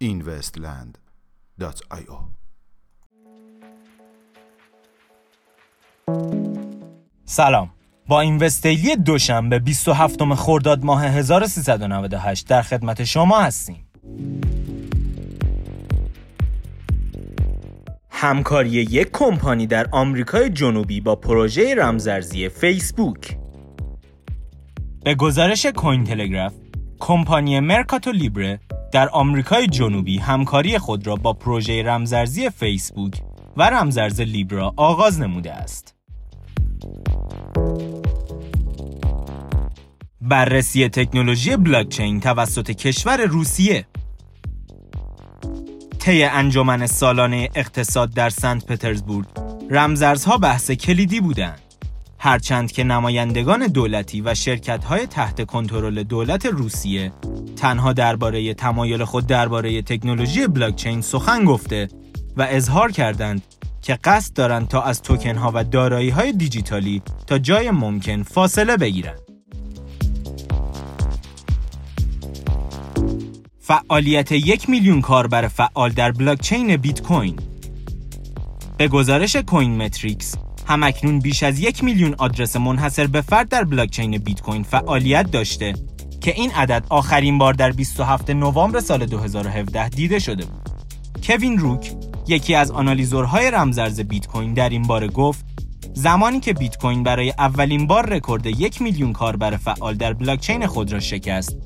investland.io سلام. با این وستیلی دوشنبه 27 خرداد ماه 1398 در خدمت شما هستیم. همکاری یک کمپانی در آمریکای جنوبی با پروژه رمزارزی فیسبوک به گزارش کوین تلگراف کمپانی مرکاتو لیبره در آمریکای جنوبی همکاری خود را با پروژه رمزارزی فیسبوک و رمزارز لیبرا آغاز نموده است. بررسی تکنولوژی بلاکچین توسط کشور روسیه طی انجمن سالانه اقتصاد در سنت پترزبورگ رمزارزها بحث کلیدی بودند هرچند که نمایندگان دولتی و شرکت‌های تحت کنترل دولت روسیه تنها درباره تمایل خود درباره تکنولوژی بلاکچین سخن گفته و اظهار کردند که قصد دارند تا از توکن ها و دارایی های دیجیتالی تا جای ممکن فاصله بگیرند. فعالیت یک میلیون کاربر فعال در بلاکچین بیت کوین به گزارش Coin Metrics همکنون بیش از یک میلیون آدرس منحصر به فرد در بلاکچین بیت کوین فعالیت داشته که این عدد آخرین بار در 27 نوامبر سال 2017 دیده شده بود. کوین روک یکی از آنالیزورهای رمزارز بیت کوین در این باره گفت زمانی که بیت کوین برای اولین بار رکورد یک میلیون کاربر فعال در بلاکچین خود را شکست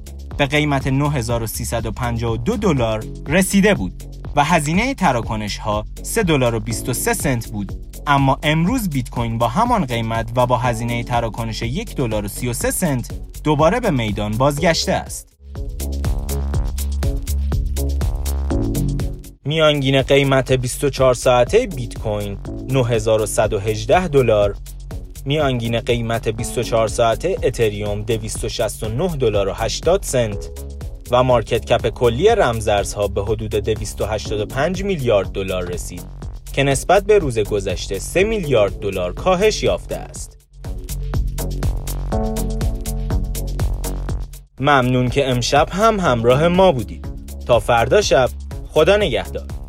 به قیمت 9352 دلار رسیده بود و هزینه تراکنش ها 3 دلار و 23 سنت بود اما امروز بیت کوین با همان قیمت و با هزینه تراکنش یک دلار و 33 سنت دوباره به میدان بازگشته است. میانگین قیمت 24 ساعته بیت کوین 9118 دلار میانگین قیمت 24 ساعته اتریوم 269 دلار و 80 سنت و مارکت کپ کلی رمزارزها به حدود 285 میلیارد دلار رسید که نسبت به روز گذشته 3 میلیارد دلار کاهش یافته است. ممنون که امشب هم همراه ما بودید. تا فردا شب خدا نگهدار.